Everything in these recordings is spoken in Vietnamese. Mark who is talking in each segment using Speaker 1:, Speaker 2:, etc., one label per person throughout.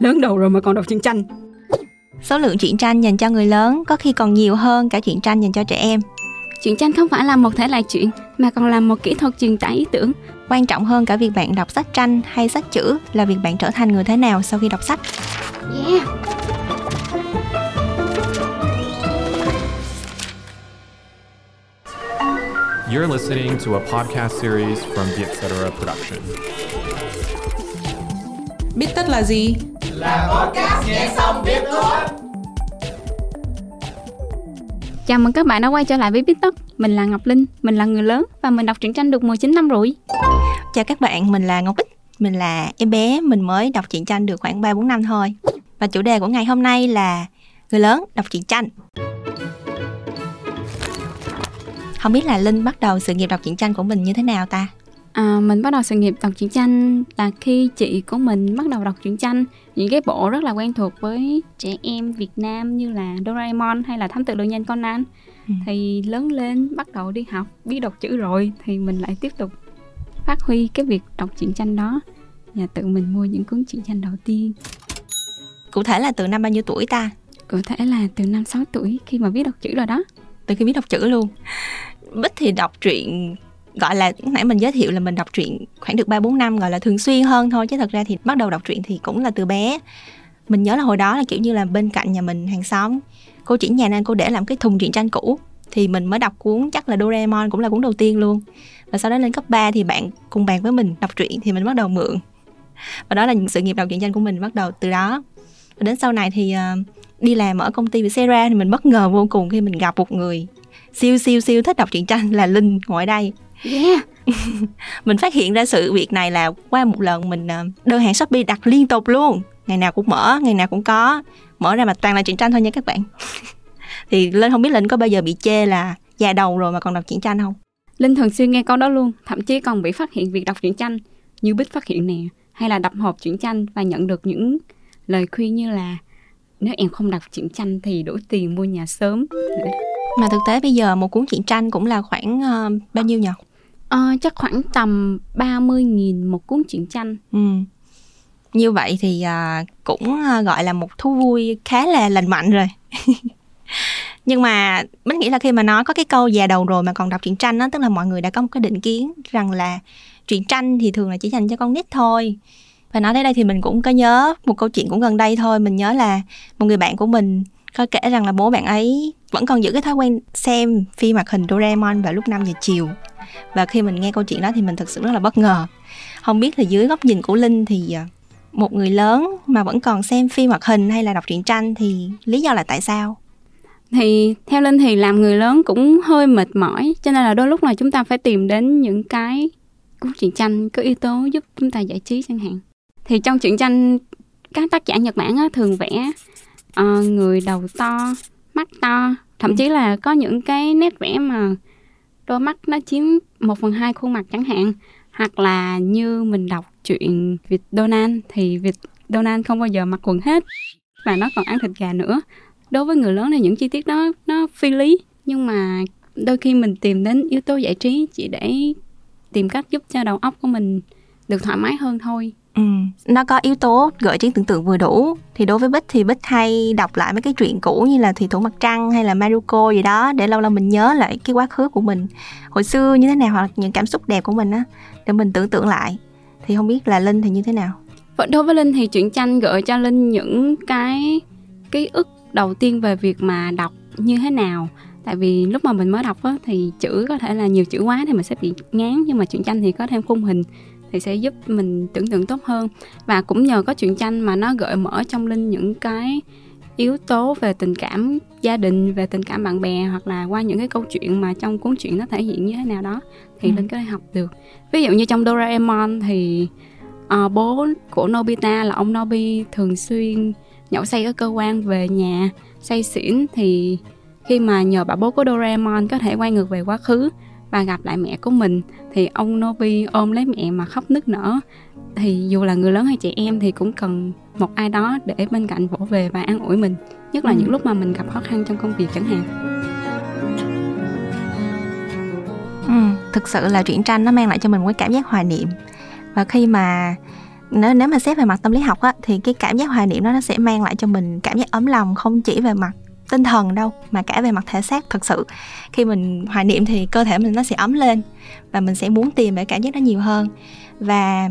Speaker 1: lớn đầu rồi mà còn đọc truyện tranh
Speaker 2: Số lượng truyện tranh dành cho người lớn có khi còn nhiều hơn cả truyện tranh dành cho trẻ em.
Speaker 1: Truyện tranh không phải là một thể loại truyện mà còn là một kỹ thuật truyền tải ý tưởng.
Speaker 2: Quan trọng hơn cả việc bạn đọc sách tranh hay sách chữ là việc bạn trở thành người thế nào sau khi đọc sách.
Speaker 1: Yeah.
Speaker 3: You're listening to a podcast series from the Etc. Production.
Speaker 4: Biết tất là gì?
Speaker 1: Chào mừng các bạn đã quay trở lại với Biết Tất. Mình là Ngọc Linh, mình là người lớn và mình đọc truyện tranh được 19 năm rồi.
Speaker 2: Chào các bạn, mình là Ngọc Bích. Mình là em bé, mình mới đọc truyện tranh được khoảng 3-4 năm thôi. Và chủ đề của ngày hôm nay là người lớn đọc truyện tranh. Không biết là Linh bắt đầu sự nghiệp đọc truyện tranh của mình như thế nào ta?
Speaker 1: À, mình bắt đầu sự nghiệp đọc truyện tranh là khi chị của mình bắt đầu đọc truyện tranh những cái bộ rất là quen thuộc với trẻ em Việt Nam như là Doraemon hay là Thám tử lương danh Conan
Speaker 2: Ừ.
Speaker 1: thì lớn lên bắt đầu đi học biết đọc chữ rồi thì mình lại tiếp tục phát huy cái việc đọc truyện tranh đó và tự mình mua những cuốn truyện tranh đầu tiên
Speaker 2: Cụ thể là từ năm bao nhiêu tuổi ta?
Speaker 1: cụ thể là từ năm 6 tuổi khi mà biết đọc chữ rồi đó
Speaker 2: Từ khi biết đọc chữ luôn. Bích thì đọc truyện gọi là, nãy mình giới thiệu là mình đọc truyện khoảng được 3 4 năm, gọi là thường xuyên hơn thôi chứ thật ra thì bắt đầu đọc truyện thì cũng là từ bé. Mình nhớ là hồi đó là kiểu như là bên cạnh nhà mình hàng xóm, cô chỉ nhà nên cô để làm cái thùng truyện tranh cũ thì mình mới đọc cuốn, chắc là Doraemon cũng là cuốn đầu tiên luôn. Và sau đó lên cấp 3 thì bạn cùng bàn với mình đọc truyện thì mình bắt đầu mượn. Và đó là những sự nghiệp đọc truyện tranh của mình bắt đầu từ đó. Và đến sau này thì ờ, đi làm ở công ty Vietcetera thì mình bất ngờ vô cùng khi mình gặp một người siêu siêu siêu thích đọc truyện tranh là Linh ngồi đây
Speaker 1: yeah.
Speaker 2: Mình phát hiện ra sự việc này là qua một lần mình ờ, đơn hàng Shopee đặt liên tục luôn. Ngày nào cũng mở ngày nào cũng có. Mở ra mà toàn là truyện tranh thôi nha các bạn. Thì Linh không biết Linh có bao giờ bị chê là già đầu rồi mà còn đọc truyện tranh không?
Speaker 1: Linh thường xuyên nghe câu đó luôn, thậm chí còn bị phát hiện việc đọc truyện tranh. Như Bích phát hiện nè, hay là đập hộp truyện tranh và nhận được những lời khuyên như là nếu em không đọc truyện tranh thì đổi tiền mua nhà sớm.
Speaker 2: mà thực tế bây giờ một cuốn truyện tranh cũng là khoảng ờ, bao nhiêu nhỉ
Speaker 1: À, chắc khoảng tầm 30.000 một cuốn truyện tranh.
Speaker 2: ừ. như vậy thì à, cũng à, gọi là một thú vui khá là lành mạnh rồi nhưng mà mình nghĩ là khi mà nói có cái câu già đầu rồi mà còn đọc truyện tranh đó tức là mọi người đã có một cái định kiến rằng là truyện tranh thì thường là chỉ dành cho con nít thôi và nói đến đây thì mình cũng có nhớ một câu chuyện cũng gần đây thôi mình nhớ là một người bạn của mình có kể rằng là bố bạn ấy vẫn còn giữ cái thói quen xem phim hoạt hình Doraemon vào lúc 5 giờ chiều. Và khi mình nghe câu chuyện đó thì mình thực sự rất là bất ngờ. Không biết là dưới góc nhìn của linh thì à, một người lớn mà vẫn còn xem phim hoạt hình hay là đọc truyện tranh thì lý do là tại sao?
Speaker 1: Thì theo Linh thì làm người lớn cũng hơi mệt mỏi, cho nên là đôi lúc là chúng ta phải tìm đến những cái cuốn truyện tranh có yếu tố giúp chúng ta giải trí chẳng hạn. Thì trong truyện tranh các tác giả Nhật Bản á, thường vẽ uh, người đầu to, mắt to, thậm chí là có những cái nét vẽ mà đôi mắt nó chiếm một phần hai khuôn mặt chẳng hạn. Hoặc là như mình đọc truyện Việt Donald thì Việt Donald không bao giờ mặc quần hết. Và nó còn ăn thịt gà nữa. Đối với người lớn thì những chi tiết đó nó phi lý. Nhưng mà đôi khi mình tìm đến yếu tố giải trí chỉ để tìm cách giúp cho đầu óc của mình được thoải mái hơn thôi
Speaker 2: ừ. nó có yếu tố gợi trí tưởng tượng vừa đủ. Thì đối với bích thì bích hay đọc lại mấy cái truyện cũ như là thủy thủ mặt trăng hay là maruko gì đó để lâu lâu mình nhớ lại cái quá khứ của mình. Hồi xưa như thế nào hoặc những cảm xúc đẹp của mình á để mình tưởng tượng lại. Thì không biết là linh thì như thế nào?
Speaker 1: Đối với Linh thì truyện tranh gợi cho Linh những cái ký ức đầu tiên về việc mà đọc như thế nào. Tại vì lúc mà mình mới đọc á, thì chữ có thể là nhiều chữ quá thì mình sẽ bị ngán nhưng mà truyện tranh thì có thêm khung hình thì sẽ giúp mình tưởng tượng tốt hơn. Và cũng nhờ có truyện tranh mà nó gợi mở trong linh những cái yếu tố về tình cảm gia đình về tình cảm bạn bè hoặc là qua những cái câu chuyện mà trong cuốn truyện nó thể hiện như thế nào đó thì
Speaker 2: Ừ.
Speaker 1: linh có thể học được. Ví dụ như trong Doraemon thì ờ, bố của Nobita là ông Nobi thường xuyên nhậu say ở cơ quan về nhà say xỉn. Thì khi mà nhờ bà bố của Doraemon có thể quay ngược về quá khứ và gặp lại mẹ của mình thì ông Nobi ôm lấy mẹ mà khóc nức nở. Thì dù là người lớn hay trẻ em thì cũng cần một ai đó để bên cạnh vỗ về và an ủi mình nhất là
Speaker 2: Ừ.
Speaker 1: những lúc mà mình gặp khó khăn trong công việc chẳng hạn.
Speaker 2: Ừ, thực sự là truyện tranh nó mang lại cho mình một cái cảm giác hoài niệm. Và khi mà nếu nếu mà xét về mặt tâm lý học á thì cái cảm giác hoài niệm đó nó sẽ mang lại cho mình cảm giác ấm lòng không chỉ về mặt tinh thần đâu, mà cả về mặt thể xác thật sự. Khi mình hoài niệm thì cơ thể mình nó sẽ ấm lên và mình sẽ muốn tìm về cảm giác đó nhiều hơn. Và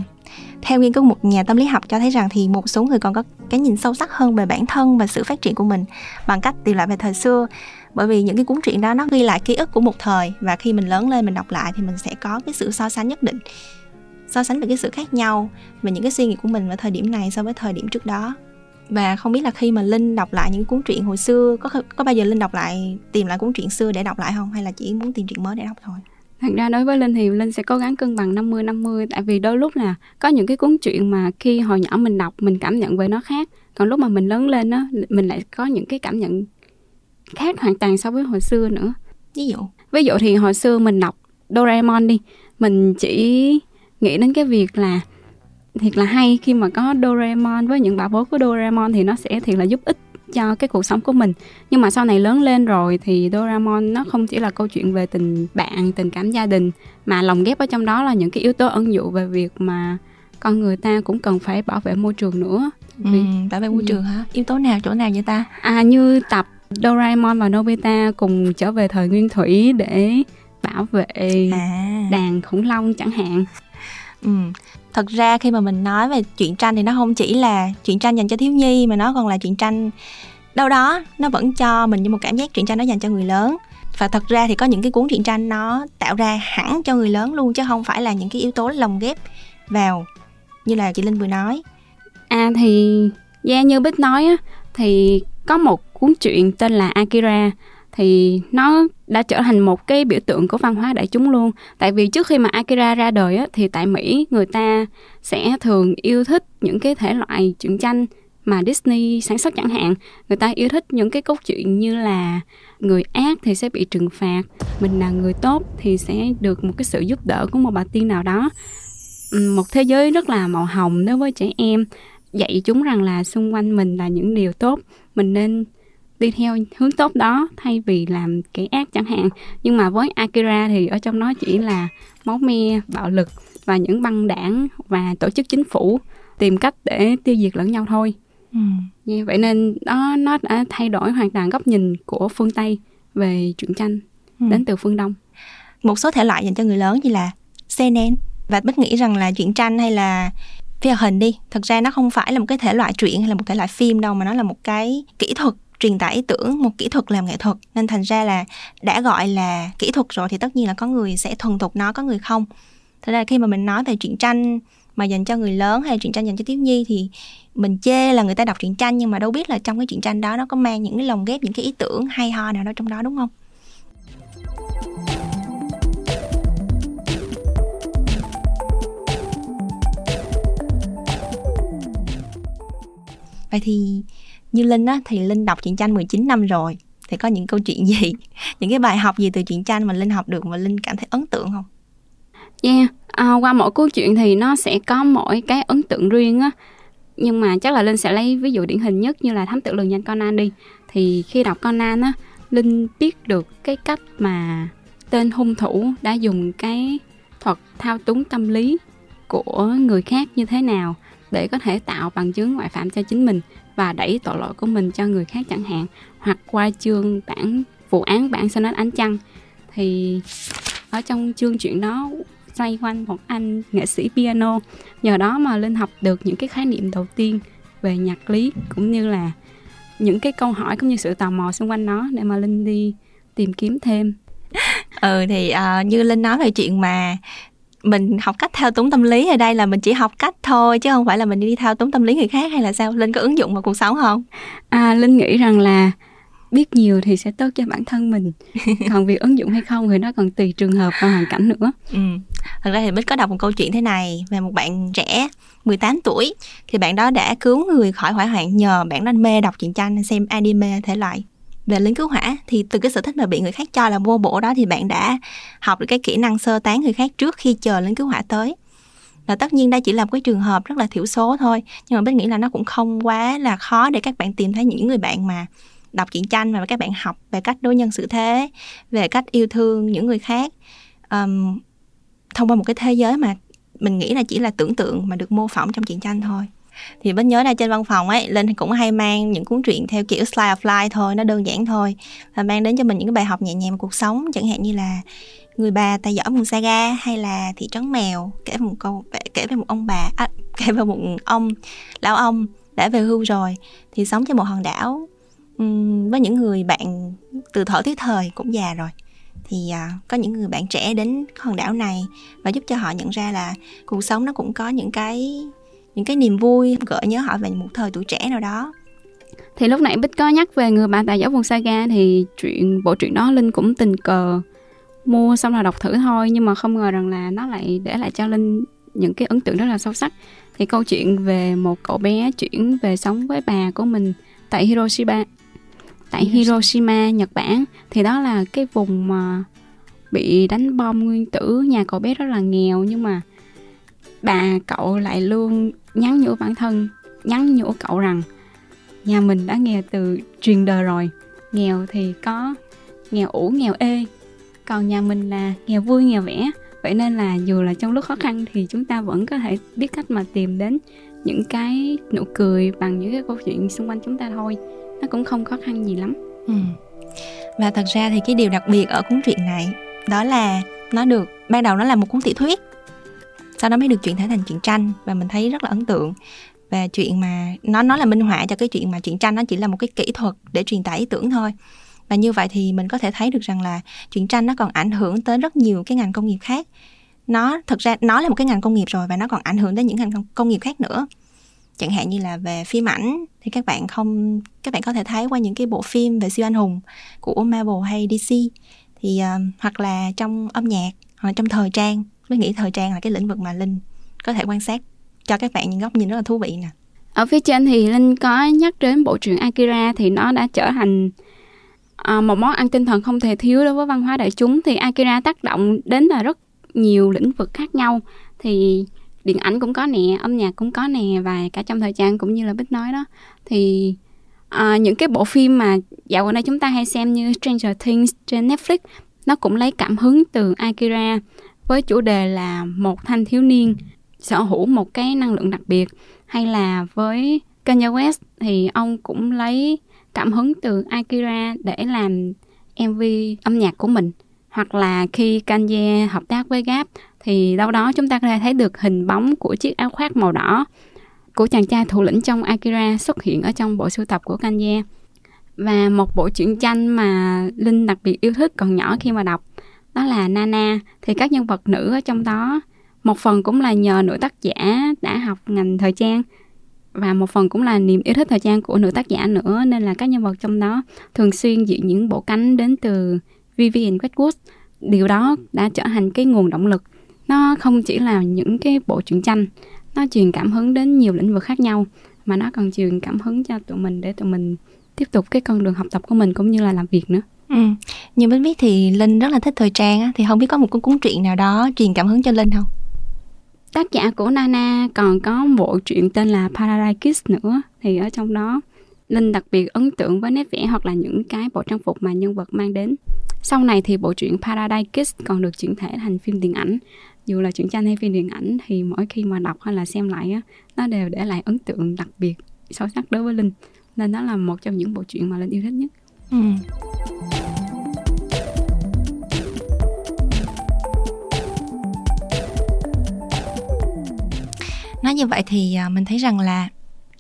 Speaker 2: theo nghiên cứu một nhà tâm lý học cho thấy rằng thì một số người còn có cái nhìn sâu sắc hơn về bản thân và sự phát triển của mình bằng cách tìm lại về thời xưa. Bởi vì những cái cuốn truyện đó nó ghi lại ký ức của một thời và khi mình lớn lên mình đọc lại thì mình sẽ có cái sự so sánh nhất định, so sánh về cái sự khác nhau về những cái suy nghĩ của mình vào thời điểm này so với thời điểm trước đó và không biết là khi mà linh đọc lại những cuốn truyện hồi xưa có có bao giờ linh đọc lại tìm lại cuốn truyện xưa để đọc lại không? Hay là chỉ muốn tìm truyện mới để đọc thôi?
Speaker 1: Thật ra đối với linh thì linh sẽ cố gắng cân bằng 50 50 tại vì đôi lúc là có những cái cuốn truyện mà khi hồi nhỏ mình đọc mình cảm nhận về nó khác. Còn lúc mà mình lớn lên á mình lại có những cái cảm nhận khác hoàn toàn so với hồi xưa nữa.
Speaker 2: Ví dụ?
Speaker 1: Ví dụ thì hồi xưa mình đọc Doraemon đi. Mình chỉ nghĩ đến cái việc là thiệt là hay khi mà có Doraemon. Với những bảo bối của Doraemon thì nó sẽ thiệt là giúp ích cho cái cuộc sống của mình. Nhưng mà sau này lớn lên rồi thì Doraemon nó không chỉ là câu chuyện về tình bạn tình cảm gia đình mà lồng ghép ở trong đó là những cái yếu tố ẩn dụ về việc mà con người ta cũng cần phải bảo vệ môi trường nữa.
Speaker 2: Ừ, bảo vệ môi ừ. trường hả? Yếu tố nào chỗ nào vậy ta?
Speaker 1: À như tập Doraemon và Nobita cùng trở về thời nguyên thủy để bảo vệ à. đàn khủng long chẳng hạn.
Speaker 2: Ừ thật ra khi mà mình nói về truyện tranh thì nó không chỉ là truyện tranh dành cho thiếu nhi mà nó còn là truyện tranh đâu đó. Nó vẫn cho mình như một cảm giác truyện tranh nó dành cho người lớn. Và thật ra thì có những cái cuốn truyện tranh nó tạo ra hẳn cho người lớn luôn chứ không phải là những cái yếu tố lồng ghép vào như là chị linh vừa nói.
Speaker 1: À thì yeah, như bích nói á thì có một cuốn truyện tên là akira. Thì nó đã trở thành một cái biểu tượng của văn hóa đại chúng luôn. Tại vì trước khi mà Akira ra đời á, thì tại Mỹ người ta sẽ thường yêu thích những cái thể loại truyện tranh mà Disney sản xuất chẳng hạn. Người ta yêu thích những cái câu chuyện như là người ác thì sẽ bị trừng phạt mình là người tốt thì sẽ được một cái sự giúp đỡ của một bà tiên nào đó. Một thế giới rất là màu hồng đối với trẻ em dạy chúng rằng là xung quanh mình là những điều tốt mình nên đi theo hướng tốt đó thay vì làm kẻ ác chẳng hạn nhưng mà với Akira thì ở trong nó chỉ là máu me bạo lực và những băng đảng và tổ chức chính phủ tìm cách để tiêu diệt lẫn nhau thôi ừ. yeah, vậy nên đó nó đã thay đổi hoàn toàn góc nhìn của phương Tây về truyện tranh ừ. đến từ phương Đông
Speaker 2: một số thể loại dành cho người lớn như là seinen và bích nghĩ rằng là truyện tranh hay là phim hình đi thật ra nó không phải là một cái thể loại truyện hay là một thể loại phim đâu mà nó là một cái kỹ thuật truyền tải ý tưởng một kỹ thuật làm nghệ thuật. Nên thành ra là đã gọi là kỹ thuật rồi thì tất nhiên là có người sẽ thuần thục nó, có người không. Thế ra khi mà mình nói về truyện tranh mà dành cho người lớn hay truyện tranh dành cho thiếu nhi thì mình chê là người ta đọc truyện tranh nhưng mà đâu biết là trong cái truyện tranh đó nó có mang những cái lồng ghép những cái ý tưởng hay ho nào đó trong đó, đúng không? Vậy thì như Linh á thì Linh đọc truyện tranh 19 năm rồi. Thì có những câu chuyện gì? Những cái bài học gì từ truyện tranh mà Linh học được mà Linh cảm thấy ấn tượng không?
Speaker 1: Yeah, à, qua mỗi câu chuyện thì nó sẽ có mỗi cái ấn tượng riêng á. Nhưng mà chắc là Linh sẽ lấy ví dụ điển hình nhất như là thám tử lừng danh Conan đi. Thì khi đọc Conan á Linh biết được cái cách mà tên hung thủ đã dùng cái thuật thao túng tâm lý của người khác như thế nào để có thể tạo bằng chứng ngoại phạm cho chính mình và đẩy tội lỗi của mình cho người khác chẳng hạn hoặc qua chương bản vụ án bản sao ánh trăng. Thì ở trong chương chuyện đó xoay quanh một anh nghệ sĩ piano. Nhờ đó mà linh học được những cái khái niệm đầu tiên về nhạc lý cũng như là những cái câu hỏi cũng như sự tò mò xung quanh nó để mà linh đi tìm kiếm thêm.
Speaker 2: Ừ thì uh, như linh nói về chuyện mà mình học cách thao túng tâm lý ở đây là mình chỉ học cách thôi chứ không phải là mình đi thao túng tâm lý người khác hay là sao? Linh có ứng dụng vào cuộc sống không?
Speaker 1: À linh nghĩ rằng là biết nhiều thì sẽ tốt cho bản thân mình. Còn việc ứng dụng hay không thì nó còn tùy trường hợp và hoàn cảnh nữa.
Speaker 2: Ừ. thật ra thì bích có đọc một câu chuyện thế này về một bạn trẻ 18 tuổi. Thì bạn đó đã cứu người khỏi hỏa hoạn nhờ bạn đó mê đọc truyện tranh xem anime thể loại về lính cứu hỏa thì từ cái sở thích mà bị người khác cho là vô bổ đó thì bạn đã học được cái kỹ năng sơ tán người khác trước khi chờ lính cứu hỏa tới. Là tất nhiên đây chỉ là một cái trường hợp rất là thiểu số thôi nhưng mà biết nghĩ là nó cũng không quá là khó để các bạn tìm thấy những người bạn mà đọc truyện tranh và các bạn học về cách đối nhân xử thế về cách yêu thương những người khác um, thông qua một cái thế giới mà mình nghĩ là chỉ là tưởng tượng mà được mô phỏng trong truyện tranh thôi thì bích nhớ là trên văn phòng ấy linh cũng hay mang những cuốn truyện theo kiểu slide of life thôi nó đơn giản thôi. Và mang đến cho mình những cái bài học nhẹ nhàng cuộc sống chẳng hạn như là người bà tài giỏi vùng saga hay là thị trấn mèo kể về một câu kể về một ông bà à, kể về một ông lão ông đã về hưu rồi thì sống trên một hòn đảo um, với những người bạn từ thở tới thời cũng già rồi. Thì à, có những người bạn trẻ đến hòn đảo này và giúp cho họ nhận ra là cuộc sống nó cũng có những cái những cái niềm vui gợi nhớ họ về một thời tuổi trẻ nào đó.
Speaker 1: Thì lúc nãy bích có nhắc về người bà tài giáo vùng saga thì chuyện bộ truyện đó linh cũng tình cờ mua xong là đọc thử thôi nhưng mà không ngờ rằng là nó lại để lại cho linh những cái ấn tượng rất là sâu sắc. Thì câu chuyện về một cậu bé chuyển về sống với bà của mình tại Hiroshima tại Hiroshima Nhật Bản. Thì đó là cái vùng mà bị đánh bom nguyên tử. Nhà cậu bé rất là nghèo nhưng mà bà cậu lại luôn nhắn nhủ bản thân, nhắn nhủ cậu rằng, nhà mình đã nghèo từ truyền đời rồi, nghèo thì có, nghèo ủ, nghèo ê, còn nhà mình là nghèo vui, nghèo vẻ. Vậy nên là dù là trong lúc khó khăn thì chúng ta vẫn có thể biết cách mà tìm đến những cái nụ cười bằng những cái câu chuyện xung quanh chúng ta thôi. Nó cũng không khó khăn gì lắm. Ừ.
Speaker 2: và thật ra thì cái điều đặc biệt ở cuốn truyện này đó là nó được, ban đầu nó là một cuốn tiểu thuyết sau đó mới được chuyển thể thành truyện tranh và mình thấy rất là ấn tượng. Và chuyện mà nó nó là minh họa cho cái chuyện mà truyện tranh nó chỉ là một cái kỹ thuật để truyền tải ý tưởng thôi. Và như vậy thì mình có thể thấy được rằng là truyện tranh nó còn ảnh hưởng tới rất nhiều cái ngành công nghiệp khác. Nó thực ra nó là một cái ngành công nghiệp rồi và nó còn ảnh hưởng đến những ngành công nghiệp khác nữa. Chẳng hạn như là về phim ảnh thì các bạn không các bạn có thể thấy qua những cái bộ phim về siêu anh hùng của Marvel hay DC thì uh, hoặc là trong âm nhạc hoặc là trong thời trang mới nghĩ thời trang là cái lĩnh vực mà linh có thể quan sát cho các bạn những góc nhìn rất là thú vị nè.
Speaker 1: Ở phía trên thì linh có nhắc đến bộ truyện Akira thì nó đã trở thành à, một món ăn tinh thần không thể thiếu đối với văn hóa đại chúng. Thì Akira tác động đến là rất nhiều lĩnh vực khác nhau. Thì điện ảnh cũng có nè âm nhạc cũng có nè và cả trong thời trang cũng như là bích nói đó. Thì à, những cái bộ phim mà dạo gần đây chúng ta hay xem như Stranger Things trên Netflix nó cũng lấy cảm hứng từ Akira với chủ đề là một thanh thiếu niên sở hữu một cái năng lượng đặc biệt. Hay là với Kanye West thì ông cũng lấy cảm hứng từ Akira để làm MV âm nhạc của mình. Hoặc là khi Kanye hợp tác với Gap thì đâu đó chúng ta có thể thấy được hình bóng của chiếc áo khoác màu đỏ của chàng trai thủ lĩnh trong Akira xuất hiện ở trong bộ sưu tập của Kanye. Và một bộ truyện tranh mà Linh đặc biệt yêu thích còn nhỏ khi mà đọc đó là Nana, thì các nhân vật nữ ở trong đó. Một phần cũng là nhờ nữ tác giả đã học ngành thời trang, và một phần cũng là niềm yêu thích thời trang của nữ tác giả nữa, nên là các nhân vật trong đó thường xuyên diện những bộ cánh đến từ Vivienne Westwood. Điều đó đã trở thành cái nguồn động lực. Nó không chỉ là những cái bộ truyện tranh, nó truyền cảm hứng đến nhiều lĩnh vực khác nhau, mà nó còn truyền cảm hứng cho tụi mình để tụi mình tiếp tục cái con đường học tập của mình cũng như là làm việc nữa.
Speaker 2: Ừ. Như Bích biết thì Linh rất là thích thời trang á, thì không biết có một cuốn cuốn truyện nào đó truyền cảm hứng cho Linh không?
Speaker 1: Tác giả của Nana còn có bộ truyện tên là Paradise Kiss nữa thì ở trong đó Linh đặc biệt ấn tượng với nét vẽ hoặc là những cái bộ trang phục mà nhân vật mang đến. Sau này thì bộ truyện Paradise Kiss còn được chuyển thể thành phim điện ảnh. Dù là truyện tranh hay phim điện ảnh thì mỗi khi mà đọc hay là xem lại á, nó đều để lại ấn tượng đặc biệt sâu sắc đối với Linh. Nên đó là một trong những bộ truyện mà Linh yêu thích nhất. Ừ.
Speaker 2: nói như vậy thì à, mình thấy rằng là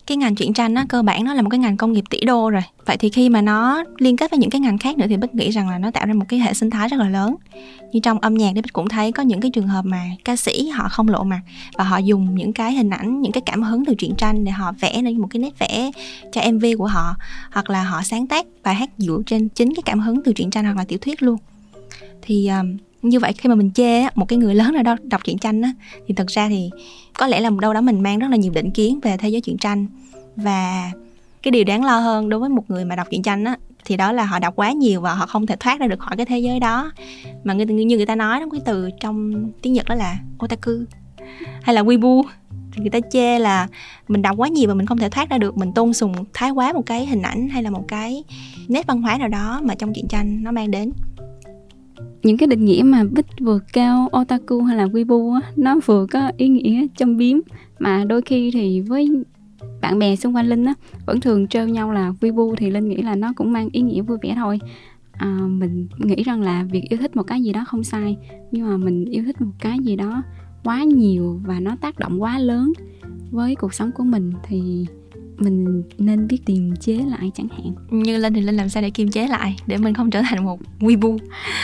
Speaker 2: cái ngành truyện tranh á cơ bản nó là một cái ngành công nghiệp tỷ đô rồi. Vậy thì khi mà nó liên kết với những cái ngành khác nữa thì bích nghĩ rằng là nó tạo ra một cái hệ sinh thái rất là lớn. Như trong âm nhạc thì bích cũng thấy có những cái trường hợp mà ca sĩ họ không lộ mặt và họ dùng những cái hình ảnh những cái cảm hứng từ truyện tranh để họ vẽ nên một cái nét vẽ cho mv của họ hoặc là họ sáng tác bài hát dựa trên chính cái cảm hứng từ truyện tranh hoặc là tiểu thuyết luôn. Thì um, như vậy khi mà mình chê một cái người lớn nào đó đọc truyện tranh á, thì thật ra thì có lẽ là đâu đó mình mang rất là nhiều định kiến về thế giới truyện tranh. Và cái điều đáng lo hơn đối với một người mà đọc truyện tranh á, thì đó là họ đọc quá nhiều và họ không thể thoát ra được khỏi cái thế giới đó. Mà người, như người ta nói đó, cái từ trong tiếng nhật đó là otaku hay là wibu thì người ta chê là mình đọc quá nhiều và mình không thể thoát ra được, mình tôn sùng thái quá một cái hình ảnh hay là một cái nét văn hóa nào đó mà trong truyện tranh nó mang đến
Speaker 1: những cái định nghĩa mà bích vừa cao otaku hay là wibu á nó vừa có ý nghĩa châm biếm. Mà đôi khi thì với bạn bè xung quanh linh á vẫn thường trêu nhau là wibu thì linh nghĩ là nó cũng mang ý nghĩa vui vẻ thôi. À, mình nghĩ rằng là việc yêu thích một cái gì đó không sai nhưng mà mình yêu thích một cái gì đó quá nhiều và nó tác động quá lớn với cuộc sống của mình thì mình nên biết kiềm chế lại chẳng hạn.
Speaker 2: Như linh thì linh làm sao để kiềm chế lại để mình không trở thành một weebu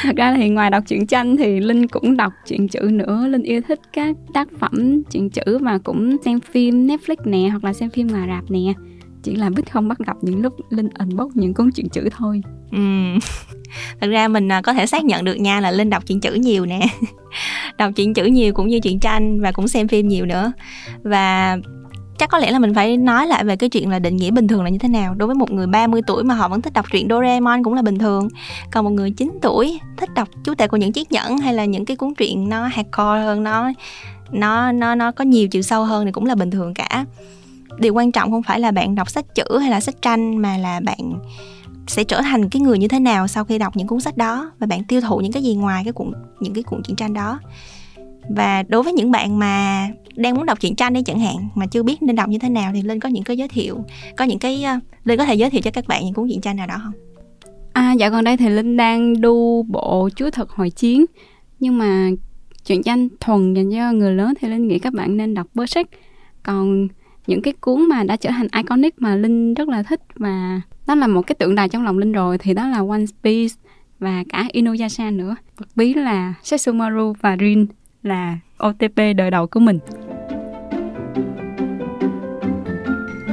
Speaker 1: thật ra thì ngoài đọc truyện tranh thì linh cũng đọc truyện chữ nữa. Linh yêu thích các tác phẩm truyện chữ và cũng xem phim netflix nè hoặc là xem phim ngoài rạp nè. Chỉ là bích không bắt gặp những lúc linh unbox những cuốn truyện chữ thôi.
Speaker 2: Ừ. thật ra mình à, có thể xác nhận được nha là linh đọc truyện chữ nhiều nè. Đọc truyện chữ nhiều cũng như truyện tranh và cũng xem phim nhiều nữa. Và chắc có lẽ là mình phải nói lại về cái chuyện là định nghĩa bình thường là như thế nào. Đối với một người 30 tuổi mà họ vẫn thích đọc truyện Doraemon cũng là bình thường. Còn một người 9 tuổi thích đọc chú tể của những chiếc nhẫn hay là những cái cuốn truyện nó hardcore hơn, nó nó nó nó có nhiều chiều sâu hơn thì cũng là bình thường cả. Điều quan trọng không phải là bạn đọc sách chữ hay là sách tranh mà là bạn sẽ trở thành cái người như thế nào sau khi đọc những cuốn sách đó và bạn tiêu thụ những cái gì ngoài cái cuộn, những cái cuộn truyện tranh đó và đối với những bạn mà đang muốn đọc truyện tranh đi chẳng hạn, mà chưa biết nên đọc như thế nào thì linh có những cái giới thiệu, có những cái ờ, linh có thể giới thiệu cho các bạn những cuốn truyện tranh nào đó không?
Speaker 1: À dạ còn đây thì linh đang đu bộ chúa thật hồi chiến. Nhưng mà truyện tranh thuần dành cho người lớn thì linh nghĩ các bạn nên đọc Berserk còn những cái cuốn mà đã trở thành iconic mà linh rất là thích và nó là một cái tượng đài trong lòng linh rồi thì đó là One Piece và cả Inuyasha nữa. Bật bí là Sesshomaru và Rin là OTP đời đầu của mình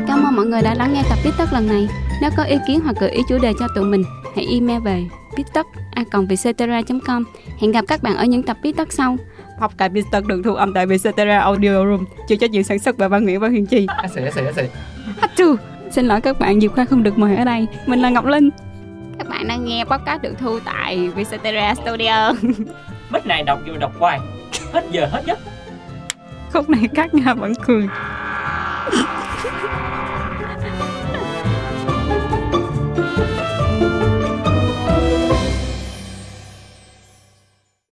Speaker 1: Cảm ơn mọi người đã lắng nghe tập Biết lần này. Nếu có ý kiến hoặc gợi ý chủ đề cho tụi mình, hãy email về bittất.com. Hẹn gặp các bạn ở những tập Biết sau. Podcast Biết được thu âm tại Vietcetera Audio Room, chịu trách nhiệm sản xuất bởi Văn Nguyễn và Huyền Chi. Hachu. Xin lỗi các bạn, Diệp Khoa không được mời ở đây. Mình là Ngọc Linh. Các bạn đang nghe podcast được thu tại Vietcetera Studio.
Speaker 4: Bích này đọc vô đọc hoài hết giờ hết giấc.
Speaker 1: Khúc này các nhà vẫn cười.